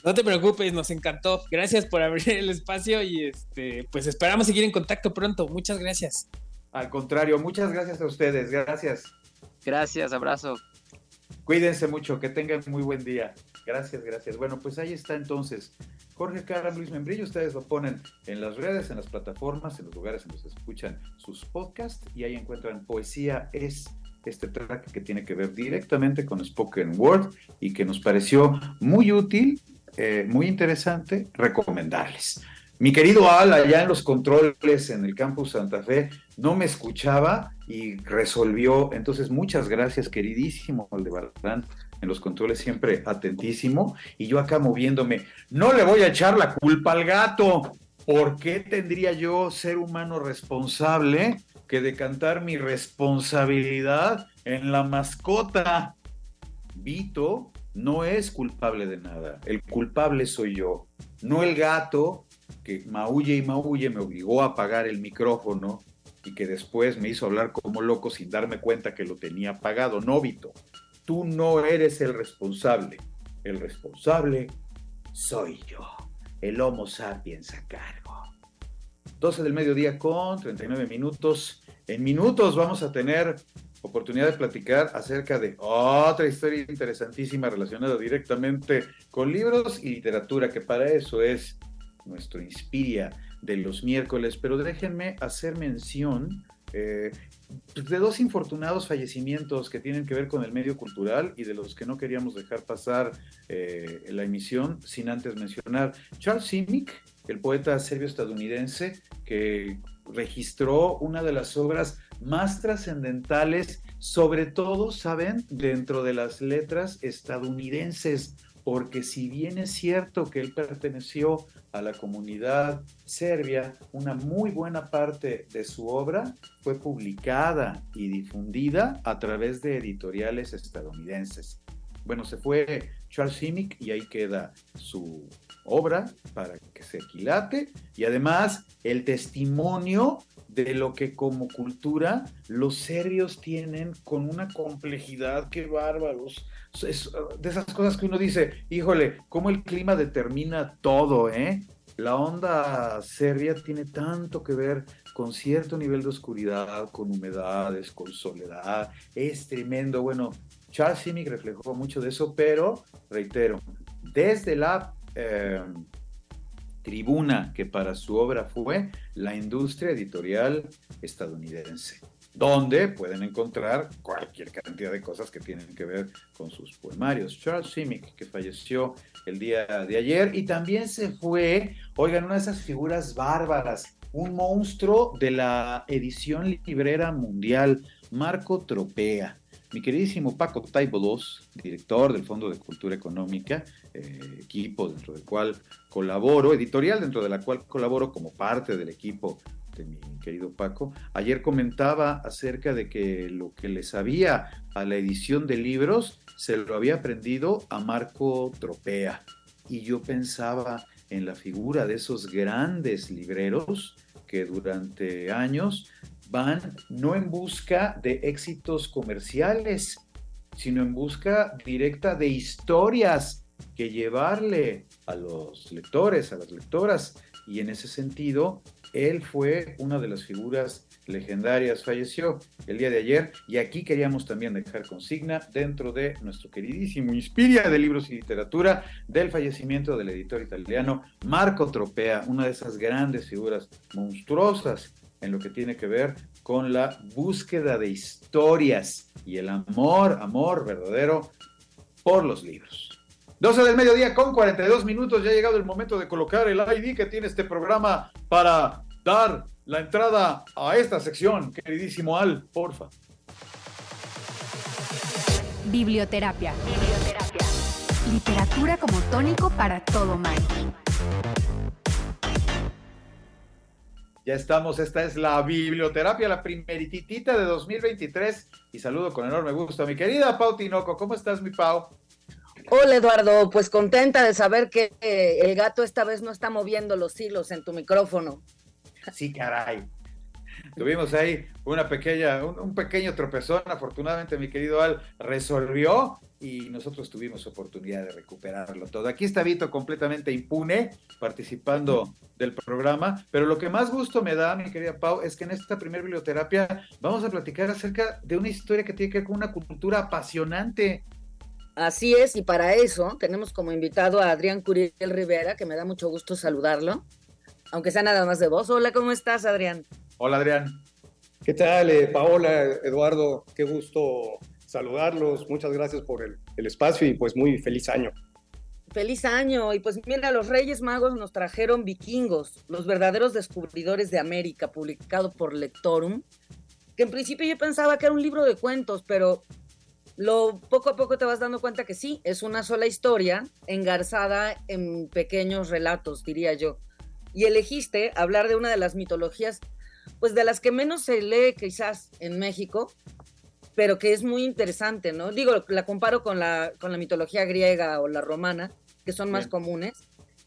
No te preocupes, nos encantó. Gracias por abrir el espacio y este, pues esperamos seguir en contacto pronto. Muchas gracias. Al contrario, muchas gracias a ustedes. Gracias. Gracias, abrazo. Cuídense mucho, que tengan muy buen día. Gracias, gracias. Bueno, pues ahí está entonces. Jorge Caram, Luis Membrillo, ustedes lo ponen en las redes, en las plataformas, en los lugares en los que escuchan sus podcasts y ahí encuentran Poesía es este track que tiene que ver directamente con Spoken Word y que nos pareció muy útil, eh, muy interesante, recomendarles. Mi querido Al, allá en los controles en el campus Santa Fe, no me escuchaba y resolvió. Entonces, muchas gracias, queridísimo Aldebarán, en los controles siempre atentísimo y yo acá moviéndome. No le voy a echar la culpa al gato. ¿Por qué tendría yo, ser humano responsable, que decantar mi responsabilidad en la mascota? Vito no es culpable de nada. El culpable soy yo, no el gato que maulle y maulle me obligó a apagar el micrófono y que después me hizo hablar como loco sin darme cuenta que lo tenía apagado. No, Vito tú no eres el responsable. El responsable soy yo, el Homo sapiens a cargo. 12 del mediodía con 39 minutos. En minutos vamos a tener oportunidad de platicar acerca de otra historia interesantísima relacionada directamente con libros y literatura, que para eso es nuestro Inspiria de los miércoles. Pero déjenme hacer mención eh, de dos infortunados fallecimientos que tienen que ver con el medio cultural y de los que no queríamos dejar pasar eh, la emisión sin antes mencionar. Charles Simic, el poeta serbio-estadounidense, que registró una de las obras más trascendentales, sobre todo, ¿saben?, dentro de las letras estadounidenses porque si bien es cierto que él perteneció a la comunidad serbia, una muy buena parte de su obra fue publicada y difundida a través de editoriales estadounidenses. Bueno, se fue Charles Simic y ahí queda su obra para que se equilate y además el testimonio de lo que como cultura los serbios tienen con una complejidad que bárbaros de esas cosas que uno dice, híjole, cómo el clima determina todo, ¿eh? La onda serbia tiene tanto que ver con cierto nivel de oscuridad, con humedades, con soledad. Es tremendo. Bueno, Charles Simic reflejó mucho de eso, pero reitero, desde la eh, tribuna que para su obra fue la industria editorial estadounidense donde pueden encontrar cualquier cantidad de cosas que tienen que ver con sus poemarios. Charles Simic, que falleció el día de ayer, y también se fue, oigan, una de esas figuras bárbaras, un monstruo de la edición librera mundial, Marco Tropea. Mi queridísimo Paco Taibo II, director del Fondo de Cultura Económica, eh, equipo dentro del cual colaboro, editorial dentro de la cual colaboro como parte del equipo mi querido Paco, ayer comentaba acerca de que lo que le sabía a la edición de libros se lo había aprendido a Marco Tropea. Y yo pensaba, en la figura de esos grandes libreros que durante años van no en busca de éxitos comerciales, sino en busca directa de historias que llevarle a los lectores, a las lectoras. Y en ese sentido, él fue una de las figuras legendarias, falleció el día de ayer y aquí queríamos también dejar consigna dentro de nuestro queridísimo Inspiria de Libros y Literatura del fallecimiento del editor italiano Marco Tropea, una de esas grandes figuras monstruosas en lo que tiene que ver con la búsqueda de historias y el amor, amor verdadero por los libros. 12 del mediodía con 42 minutos, ya ha llegado el momento de colocar el ID que tiene este programa para dar la entrada a esta sección, queridísimo Al, porfa. Biblioterapia. Biblioterapia. Literatura como tónico para todo mal. Ya estamos, esta es la biblioterapia, la primeritita de 2023 y saludo con enorme gusto a mi querida Pau Tinoco. ¿Cómo estás, mi Pau? Hola Eduardo, pues contenta de saber que el gato esta vez no está moviendo los hilos en tu micrófono. Sí, caray. Tuvimos ahí una pequeña, un, pequeño tropezón. Afortunadamente, mi querido Al resolvió y nosotros tuvimos oportunidad de recuperarlo todo. Aquí está Vito completamente impune participando del programa, pero lo que más gusto me da, mi querida Pau, es que en esta primera biblioterapia vamos a platicar acerca de una historia que tiene que ver con una cultura apasionante. Así es, y para eso tenemos como invitado a Adrián Curiel Rivera, que me da mucho gusto saludarlo aunque sea nada más de voz. Hola, ¿cómo estás, Adrián? Hola, Adrián. ¿Qué tal, eh, Paola, Eduardo? Qué gusto saludarlos. Muchas gracias por el, el, espacio y pues muy feliz año. Feliz año. Y pues mira, los Reyes Magos nos trajeron Vikingos, los verdaderos descubridores de América, publicado por Lectorum, que en principio yo pensaba que era un libro de cuentos, pero lo poco a poco te vas dando cuenta que sí, es una sola historia engarzada en pequeños relatos, diría yo y elegiste hablar de una de las mitologías, pues de las que menos se lee quizás en México, pero que es muy interesante, ¿no? Digo, la comparo con la, con la mitología griega o la romana, que son más comunes.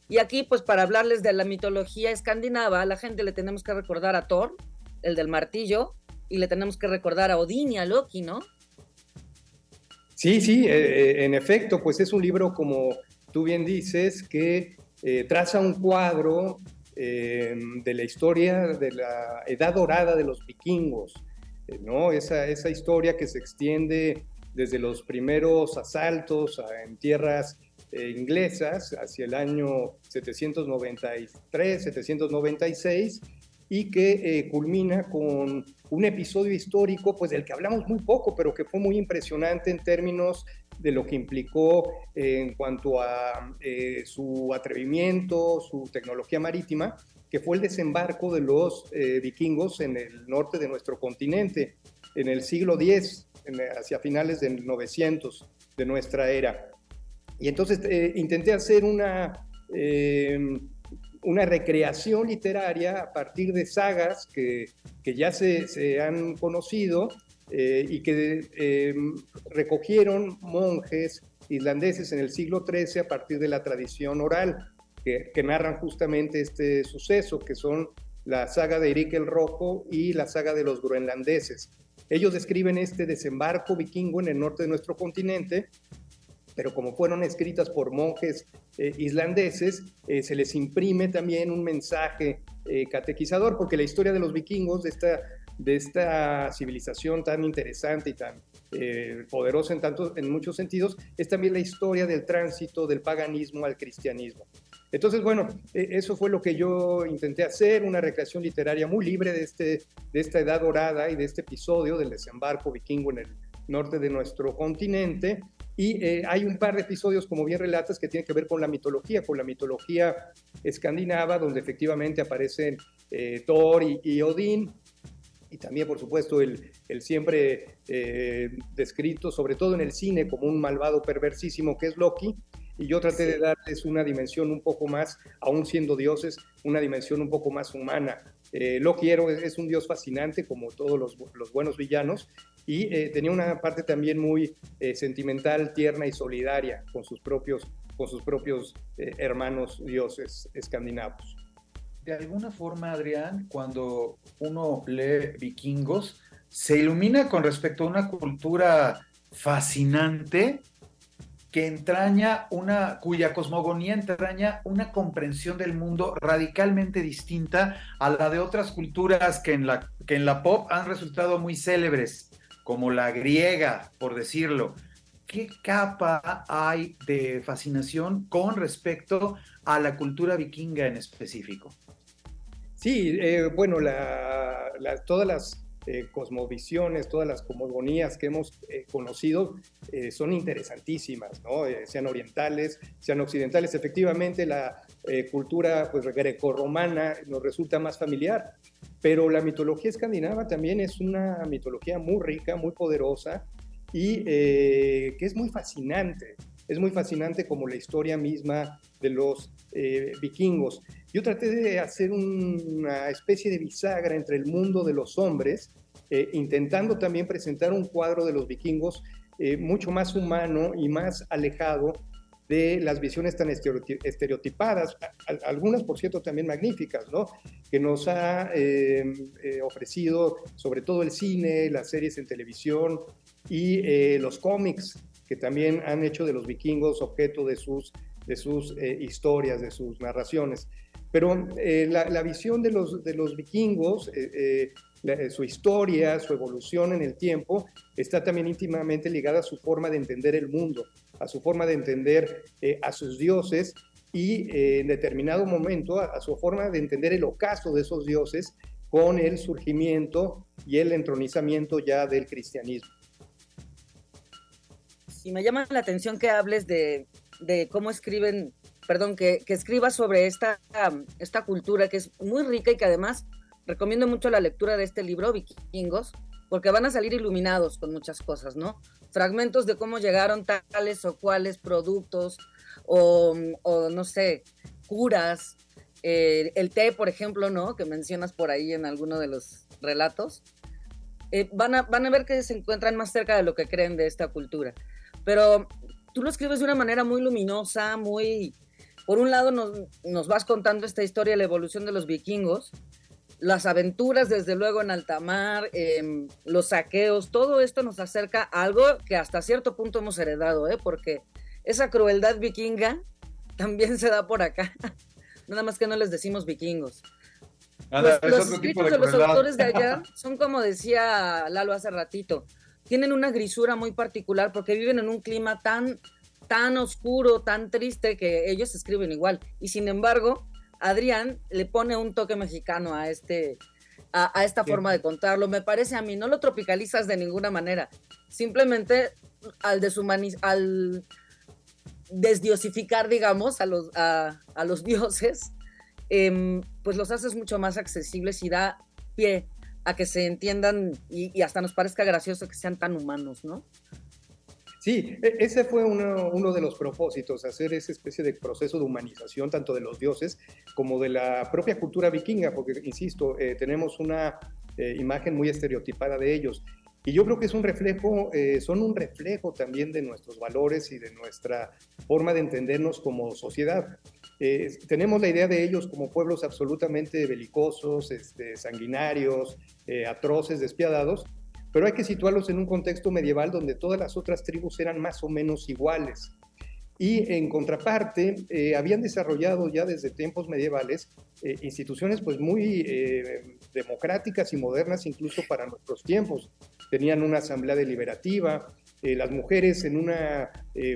Y aquí, pues para hablarles de la mitología escandinava, a la gente le tenemos que recordar a Thor, el del martillo, y le tenemos que recordar a Odín y a Loki, ¿no? Sí, sí, eh, eh, en efecto, pues es un libro, como tú bien dices, que eh, traza un cuadro eh, de la historia de la edad dorada de los vikingos, ¿no? Esa, esa historia que se extiende desde los primeros asaltos en tierras inglesas hacia el año 793, 796 y que culmina con un episodio histórico, pues del que hablamos muy poco, pero que fue muy impresionante en términos de lo que implicó en cuanto a eh, su atrevimiento, su tecnología marítima, que fue el desembarco de los eh, vikingos en el norte de nuestro continente en el siglo X, hacia finales del 900 de nuestra era. Y entonces eh, intenté hacer una, una recreación literaria a partir de sagas que, que ya se, se han conocido eh, y que eh, recogieron monjes islandeses en el siglo XIII a partir de la tradición oral, que, narran justamente este suceso, que son la saga de Erik el Rojo y la saga de los groenlandeses. Ellos describen este desembarco vikingo en el norte de nuestro continente, pero como fueron escritas por monjes eh, islandeses, se les imprime también un mensaje catequizador, porque la historia de los vikingos, de esta de esta civilización tan interesante y tan eh, poderosa en, tanto, en muchos sentidos, es también la historia del tránsito del paganismo al cristianismo. Entonces, bueno, e, eso fue lo que yo intenté hacer, una recreación literaria muy libre de, este, de esta edad dorada y de este episodio del desembarco vikingo en el norte de nuestro continente. Y eh, hay un par de episodios, como bien relatas, que tienen que ver con la mitología, con la mitología escandinava, donde efectivamente aparecen eh, Thor y, y Odín, y también, por supuesto, el, el siempre eh, descrito, sobre todo en el cine, como un malvado perversísimo que es Loki. Y yo traté de darles una dimensión un poco más, aún siendo dioses, una dimensión un poco más humana. Eh, Loki es un dios fascinante, como todos los, los buenos villanos, y eh, tenía una parte también muy sentimental, tierna y solidaria con sus propios con sus propios eh, hermanos dioses escandinavos. De alguna forma, Adrián, cuando uno lee vikingos, se ilumina con respecto a una cultura fascinante que entraña una, cuya cosmogonía entraña una comprensión del mundo radicalmente distinta a la de otras culturas que en la, que en la pop han resultado muy célebres, como la griega, por decirlo. ¿Qué capa hay de fascinación con respecto a la cultura vikinga en específico? Sí, eh, bueno, todas las eh, cosmovisiones, todas las cosmogonías que hemos eh, conocido eh, son interesantísimas, ¿no? sean orientales, sean occidentales. Efectivamente, la cultura pues, grecorromana nos resulta más familiar, pero la mitología escandinava también es una mitología muy rica, muy poderosa y que es muy fascinante. Es muy fascinante como la historia misma de los vikingos. Yo traté de hacer una especie de bisagra entre el mundo de los hombres, eh, intentando también presentar un cuadro de los vikingos eh, mucho más humano y más alejado de las visiones tan estereotipadas, algunas por cierto también magníficas, ¿no? que nos ha em, eh, ofrecido sobre todo el cine, las series en televisión y los cómics que también han hecho de los vikingos objeto de sus, de sus historias, de sus narraciones. Pero eh, la, visión de los, de los vikingos, eh, eh, su historia, su evolución en el tiempo, está también íntimamente ligada a su forma de entender el mundo, a su forma de entender a sus dioses y en determinado momento a, su forma de entender el ocaso de esos dioses con el surgimiento y el entronizamiento ya del cristianismo. Sí, me llama la atención que hables de, de cómo escriben perdón, que, que escriba sobre esta, esta cultura que es muy rica y que además recomiendo mucho la lectura de este libro, Vikingos, porque van a salir iluminados con muchas cosas, ¿no? Fragmentos de cómo llegaron tales o cuales productos o, no sé, curas, eh, el té, por ejemplo, ¿no? Que mencionas por ahí en alguno de los relatos. Eh, van, a, van a ver que se encuentran más cerca de lo que creen de esta cultura. Pero tú lo escribes de una manera muy luminosa, muy, por un lado nos, vas contando esta historia, la evolución de los vikingos, las aventuras desde luego en alta mar, em, los saqueos, todo esto nos acerca a algo que hasta cierto punto hemos heredado, ¿eh? porque esa crueldad vikinga también se da por acá. [LAUGHS] Nada más que no les decimos vikingos. los, escritos de, los autores de allá [LAUGHS] son como decía Lalo hace ratito, tienen una grisura muy particular porque viven en un clima tan tan oscuro, tan triste que ellos escriben igual. Y sin embargo, Adrián le pone un toque mexicano a este a, esta forma de contarlo. Me parece a mí, no lo tropicalizas de ninguna manera. Simplemente al deshumanizar, al desdiosificar, digamos, a los, a, los [LAUGHS] dioses, em, pues los haces mucho más accesibles y da pie a que se entiendan y, hasta nos parezca gracioso que sean tan humanos, ¿no? Sí, e, ese fue uno, de los propósitos, hacer esa especie de proceso de humanización tanto de los dioses como de la propia cultura vikinga, porque, insisto, eh, tenemos una eh, imagen muy estereotipada de ellos. Y yo creo que es un reflejo, eh, son un reflejo también de nuestros valores y de nuestra forma de entendernos como sociedad. tenemos la idea de ellos como pueblos absolutamente belicosos, este, sanguinarios, atroces, despiadados, pero hay que situarlos en un contexto medieval donde todas las otras tribus eran más o menos iguales. Y en contraparte, eh, habían desarrollado ya desde tiempos medievales eh, instituciones pues muy eh, democráticas y modernas incluso para nuestros tiempos. Tenían una asamblea deliberativa, las mujeres en una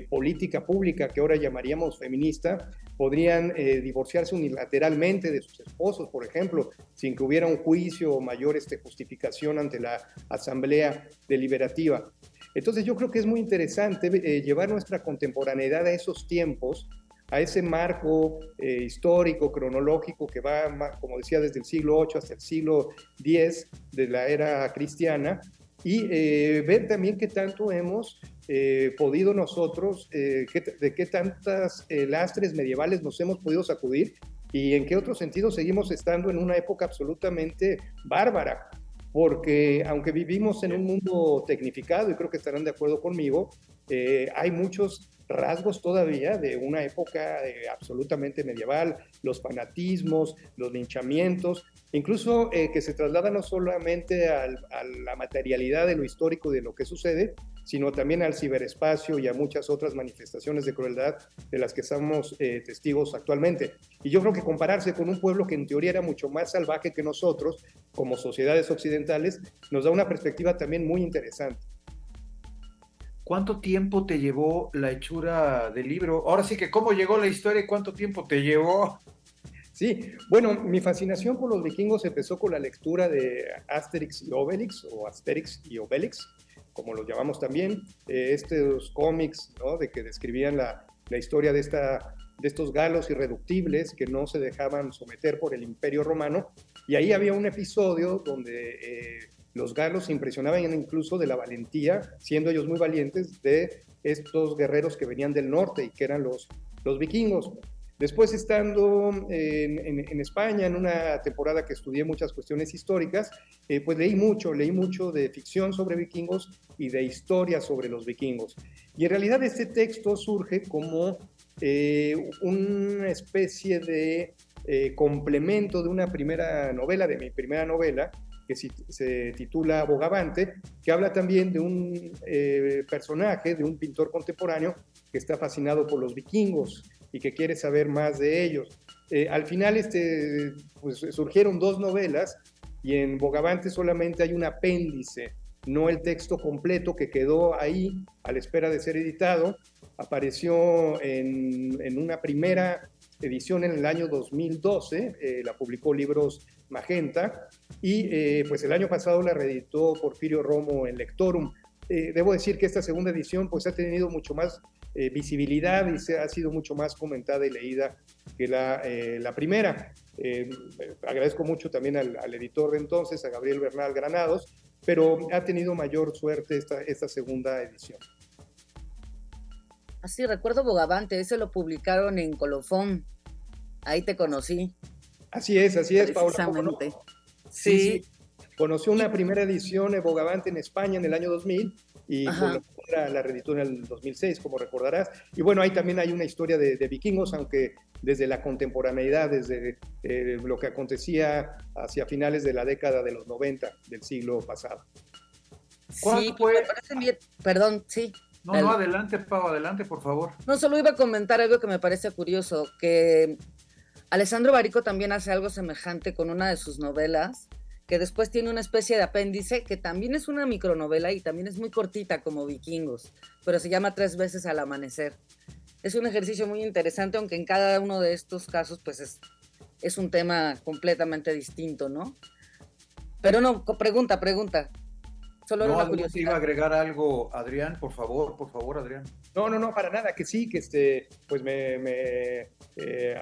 política pública que ahora llamaríamos feminista, podrían eh, divorciarse unilateralmente de sus esposos, por ejemplo, sin que hubiera un juicio o mayor este, justificación ante la Asamblea Deliberativa. Entonces yo creo que es muy interesante eh, llevar nuestra contemporaneidad a esos tiempos, a ese marco eh, histórico, cronológico que va, como decía, desde el siglo VIII hasta el siglo X de la era cristiana, y ver también qué tanto hemos eh, podido nosotros, eh, de qué tantas eh, lastres medievales nos hemos podido sacudir y en qué otro sentido seguimos estando en una época absolutamente bárbara, porque aunque vivimos en un mundo tecnificado, y creo que estarán de acuerdo conmigo, eh, hay muchos rasgos todavía de una época eh, absolutamente medieval, los fanatismos, los linchamientos, incluso eh, que se traslada no solamente a la materialidad de lo histórico de lo que sucede, sino también al ciberespacio y a muchas otras manifestaciones de crueldad de las que somos eh, testigos actualmente. Y yo creo que compararse con un pueblo que en teoría era mucho más salvaje que nosotros, como sociedades occidentales, nos da una perspectiva también muy interesante. ¿Cuánto tiempo te llevó la hechura del libro? Ahora sí que, ¿cómo llegó la historia y cuánto tiempo te llevó? Sí, bueno, mi fascinación por los vikingos empezó con la lectura de Asterix y Obelix, o Asterix y Obelix, como los llamamos también, eh, estos cómics. De que describían la, la historia de, esta, de estos galos irreductibles que no se dejaban someter por el imperio romano. Y ahí había un episodio donde eh, los galos se impresionaban incluso de la valentía, siendo ellos muy valientes, de estos guerreros que venían del norte y que eran los, los vikingos. Después, estando en, España, en una temporada que estudié muchas cuestiones históricas, eh, pues leí mucho, leí mucho de ficción sobre vikingos y de historia sobre los vikingos. Y en realidad este texto surge como eh, una especie de eh, complemento de una primera novela, de mi primera novela, que se titula Bogavante, que habla también de un eh, personaje, de un pintor contemporáneo que está fascinado por los vikingos y que quiere saber más de ellos. Eh, al final este, pues, surgieron dos novelas y en Bogavante solamente hay un apéndice, no el texto completo que quedó ahí a la espera de ser editado. Apareció en, una primera edición en el año 2012, eh, la publicó Libros Magenta, y eh, pues el año pasado la reeditó Porfirio Romo en Lectorum. Debo decir que esta segunda edición pues ha tenido mucho más visibilidad y se ha sido mucho más comentada y leída que la, la primera. agradezco mucho también al, al, editor de entonces, a Gabriel Bernal Granados, pero ha tenido mayor suerte esta, esta segunda edición. Así, recuerdo Bogavante, ese lo publicaron en Colofón. Ahí te conocí. Así es, así es, Paula. Sí. sí. Conoció una primera edición de Bogavante en España en el año 2000 y la, la reeditó en el 2006, como recordarás. Y bueno, ahí también hay una historia de, vikingos, aunque desde la contemporaneidad, desde eh, lo que acontecía hacia finales de la década de los 90 del siglo pasado. Sí, fue? me parece bien. Perdón, sí. No, no, adelante, Pau, adelante, por favor. No, solo iba a comentar algo que me parece curioso, que Alessandro Barico también hace algo semejante con una de sus novelas, que después tiene una especie de apéndice, que también es una micronovela y también es muy cortita como Vikingos, pero se llama Tres veces al amanecer. Es un ejercicio muy interesante, aunque en cada uno de estos casos, pues es, es un tema completamente distinto, ¿no? Pero no, pregunta, pregunta. Solo no, una curiosidad. iba a agregar algo, Adrián, por favor, por favor, Adrián. No, no, no, para nada, que sí, que este, pues me, me eh,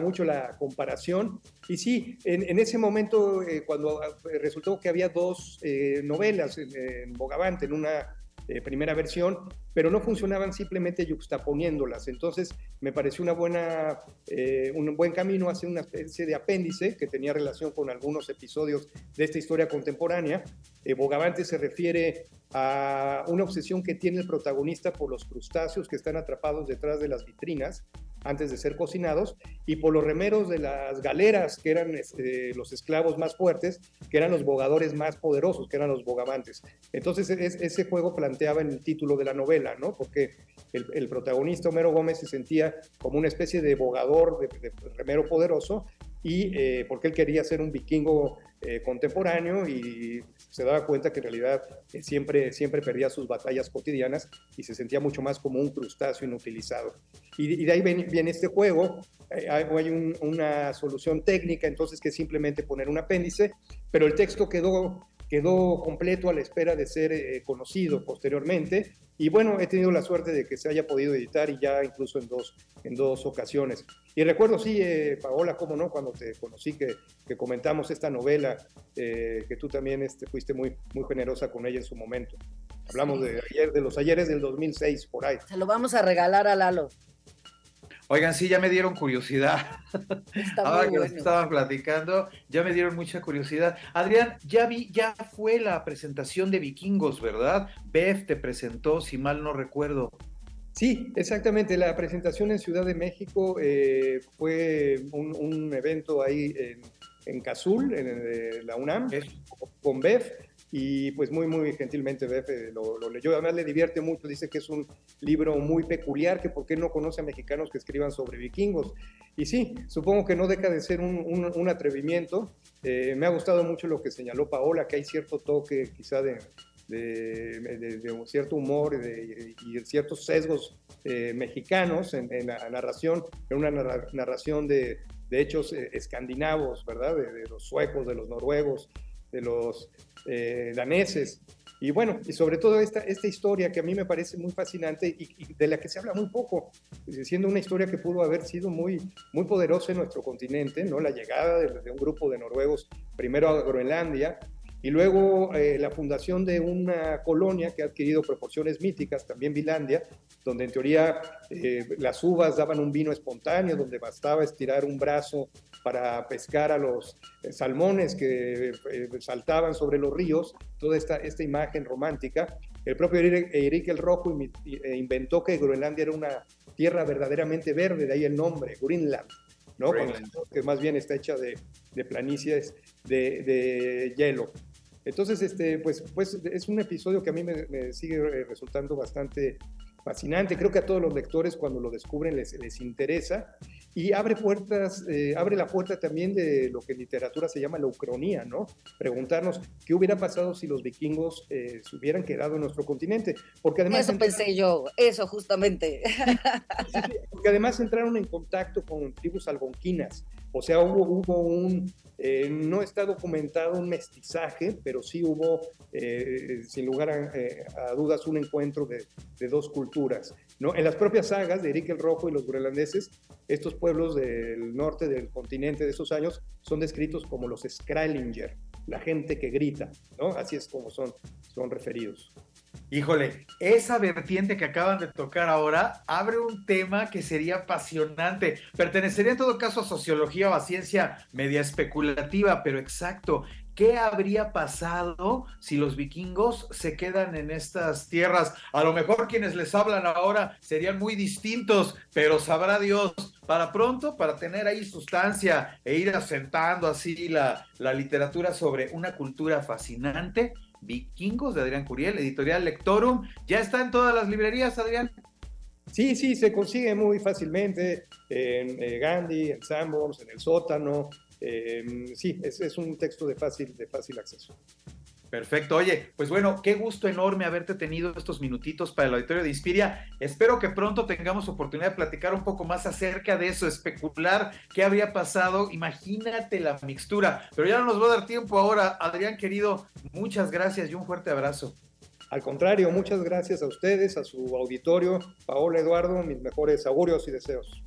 mucho la comparación. Y sí, en, ese momento, eh, cuando eh, resultó que había dos novelas en, en, Bogavante, en una primera versión, pero no funcionaban simplemente yuxtaponiéndolas. Entonces me pareció una buena, eh, un buen camino hacer una especie de apéndice que tenía relación con algunos episodios de esta historia contemporánea. Eh, Bogavante se refiere a una obsesión que tiene el protagonista por los crustáceos que están atrapados detrás de las vitrinas antes de ser cocinados, y por los remeros de las galeras, que eran este, los esclavos más fuertes, que eran los bogadores más poderosos, que eran los bogavantes. Entonces ese juego planteaba en el título de la novela, ¿no? Porque el, protagonista Homero Gómez se sentía como una especie de bogador, de, remero poderoso, y eh, porque él quería ser un vikingo eh, contemporáneo y se daba cuenta que en realidad eh, siempre, siempre perdía sus batallas cotidianas y se sentía mucho más como un crustáceo inutilizado. Y, de ahí viene, este juego, hay, una solución técnica entonces que es simplemente poner un apéndice, pero el texto quedó quedó completo a la espera de ser conocido posteriormente. Y bueno, he tenido la suerte de que se haya podido editar y ya incluso en dos, en dos ocasiones. Y recuerdo, sí, eh, Paola, cómo no, cuando te conocí que, que comentamos esta novela, eh, que tú también este, fuiste muy, muy generosa con ella en su momento. Hablamos de, ayer, de los ayeres del 2006, por ahí. Se lo vamos a regalar a Lalo. Oigan, sí, ya me dieron curiosidad. [LAUGHS] Ahora que nos estaban platicando, ya me dieron mucha curiosidad. Adrián, ya vi, ya fue la presentación de Vikingos, ¿verdad? Beth te presentó, si mal no recuerdo. Sí, exactamente. La presentación en Ciudad de México eh, fue un, evento ahí en, en Cazul, en, la UNAM, con Beth y pues muy, muy gentilmente Befe lo, leyó. Además le divierte mucho, dice que es un libro muy peculiar, que por qué no conoce a mexicanos que escriban sobre vikingos. Y sí, supongo que no deja de ser un, atrevimiento. Eh, me ha gustado mucho lo que señaló Paola, que hay cierto toque quizá de, de, un cierto humor y de ciertos sesgos eh, mexicanos en, la narración, en una narración de, hechos eh, escandinavos, ¿verdad? de los suecos, de los noruegos, de los eh, daneses. Y bueno, y sobre todo esta, esta historia que a mí me parece muy fascinante y, de la que se habla muy poco, siendo una historia que pudo haber sido muy, muy poderosa en nuestro continente, ¿no? La llegada de un grupo de noruegos primero a Groenlandia y luego eh, la fundación de una colonia que ha adquirido proporciones míticas, también Vilandia, donde en teoría eh, las uvas daban un vino espontáneo, donde bastaba estirar un brazo para pescar a los eh, salmones que saltaban sobre los ríos, toda esta, esta imagen romántica. El propio Eric el Rojo inventó que Groenlandia era una tierra verdaderamente verde, de ahí el nombre, Greenland. ¿no? que más bien está hecha de, de planicies de, de hielo. Entonces, este, pues, pues es un episodio que a mí me, sigue eh, resultando bastante fascinante. Creo que a todos los lectores cuando lo descubren les, les interesa y abre puertas, eh, abre la puerta también de lo que en literatura se llama la ucronía, ¿no? Preguntarnos qué hubiera pasado si los vikingos eh, se hubieran quedado en nuestro continente, porque además eso pensé yo, eso justamente. porque además entraron en contacto con tribus algonquinas, o sea, hubo, hubo un eh, no está documentado un mestizaje, pero sí hubo, eh, sin lugar a, dudas, un encuentro de, dos culturas. En las propias sagas de Eric el Rojo y los groenlandeses, estos pueblos del norte del continente de esos años son descritos como los Skralinger, la gente que grita, ¿no? así es como son, son referidos. Híjole, esa vertiente que acaban de tocar ahora abre un tema que sería apasionante. Pertenecería en todo caso a sociología o a ciencia media especulativa, pero exacto. ¿Qué habría pasado si los vikingos se quedan en estas tierras? A lo mejor quienes les hablan ahora serían muy distintos, pero sabrá Dios. Para pronto, para tener ahí sustancia e ir asentando así la, la literatura sobre una cultura fascinante, Vikingos de Adrián Curiel, editorial Lectorum. Ya está en todas las librerías, Adrián. Sí, sí, se consigue muy fácilmente en eh, Gandhi, en Sanborns, en el sótano. sí, es, es, un texto de fácil, de fácil acceso. Perfecto. Oye, pues bueno, qué gusto enorme haberte tenido estos minutitos para el auditorio de Inspiria. Espero que pronto tengamos oportunidad de platicar un poco más acerca de eso, especular qué habría pasado. Imagínate la mixtura. Pero ya no nos va a dar tiempo ahora. Adrián, querido, muchas gracias y un fuerte abrazo. Al contrario, muchas gracias a ustedes, a su auditorio. Paola Eduardo, mis mejores augurios y deseos.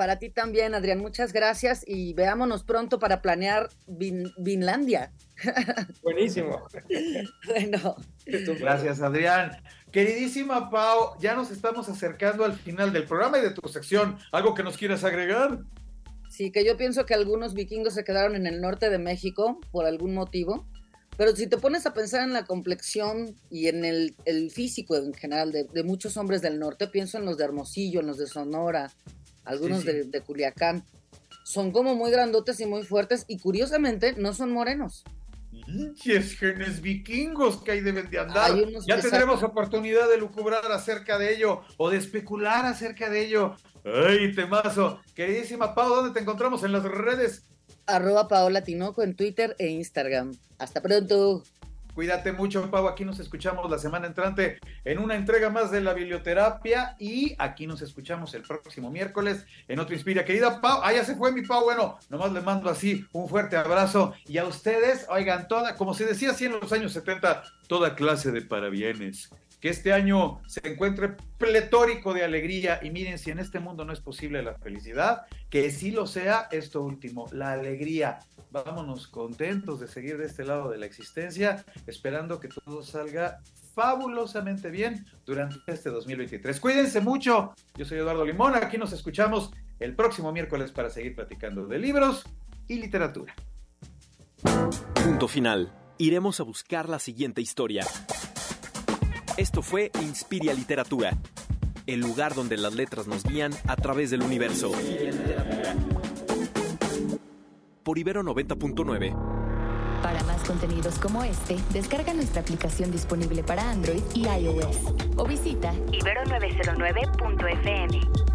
Para ti también, Adrián, muchas gracias y veámonos pronto para planear Vinlandia. [LAUGHS] Buenísimo. bueno. Gracias, Adrián. Queridísima Pau, ya nos estamos acercando al final del programa y de tu sección. ¿Algo que nos quieras agregar? Sí, que yo pienso que algunos vikingos se quedaron en el norte de México por algún motivo. Pero si te pones a pensar en la complexión y en el, físico en general de, de, muchos hombres del norte, pienso en los de Hermosillo, en los de Sonora, algunos De, de, Culiacán, son como muy grandotes y muy fuertes y curiosamente no son morenos. Pinches genes vikingos que ahí deben de andar. Ya tendremos oportunidad de lucubrar acerca de ello o de especular acerca de ello. ¡Ay, temazo! Queridísima Pau, ¿dónde te encontramos en las redes? Arroba Paola Tinoco en Twitter e Instagram. Hasta pronto. Cuídate mucho, Pau. Aquí nos escuchamos la semana entrante en una entrega más de la biblioterapia y aquí nos escuchamos el próximo miércoles en otro Inspira. Querida Pau, ah, ya se fue mi Pau. Bueno, nomás le mando así un fuerte abrazo y a ustedes, oigan, toda, como se decía así en los años 70, toda clase de parabienes que este año se encuentre pletórico de alegría y miren si en este mundo no es posible la felicidad, que sí lo sea esto último, la alegría. Vámonos contentos de seguir de este lado de la existencia, esperando que todo salga fabulosamente bien durante este 2023. Cuídense mucho. Yo soy Eduardo Limón. Aquí nos escuchamos el próximo miércoles para seguir platicando de libros y literatura. Punto final. Iremos a buscar la siguiente historia. Esto fue Inspiria Literatura, el lugar donde las letras nos guían a través del universo. Por Ibero 90.9. Para más contenidos como este, descarga nuestra aplicación disponible para Android y iOS o visita ibero909.fm.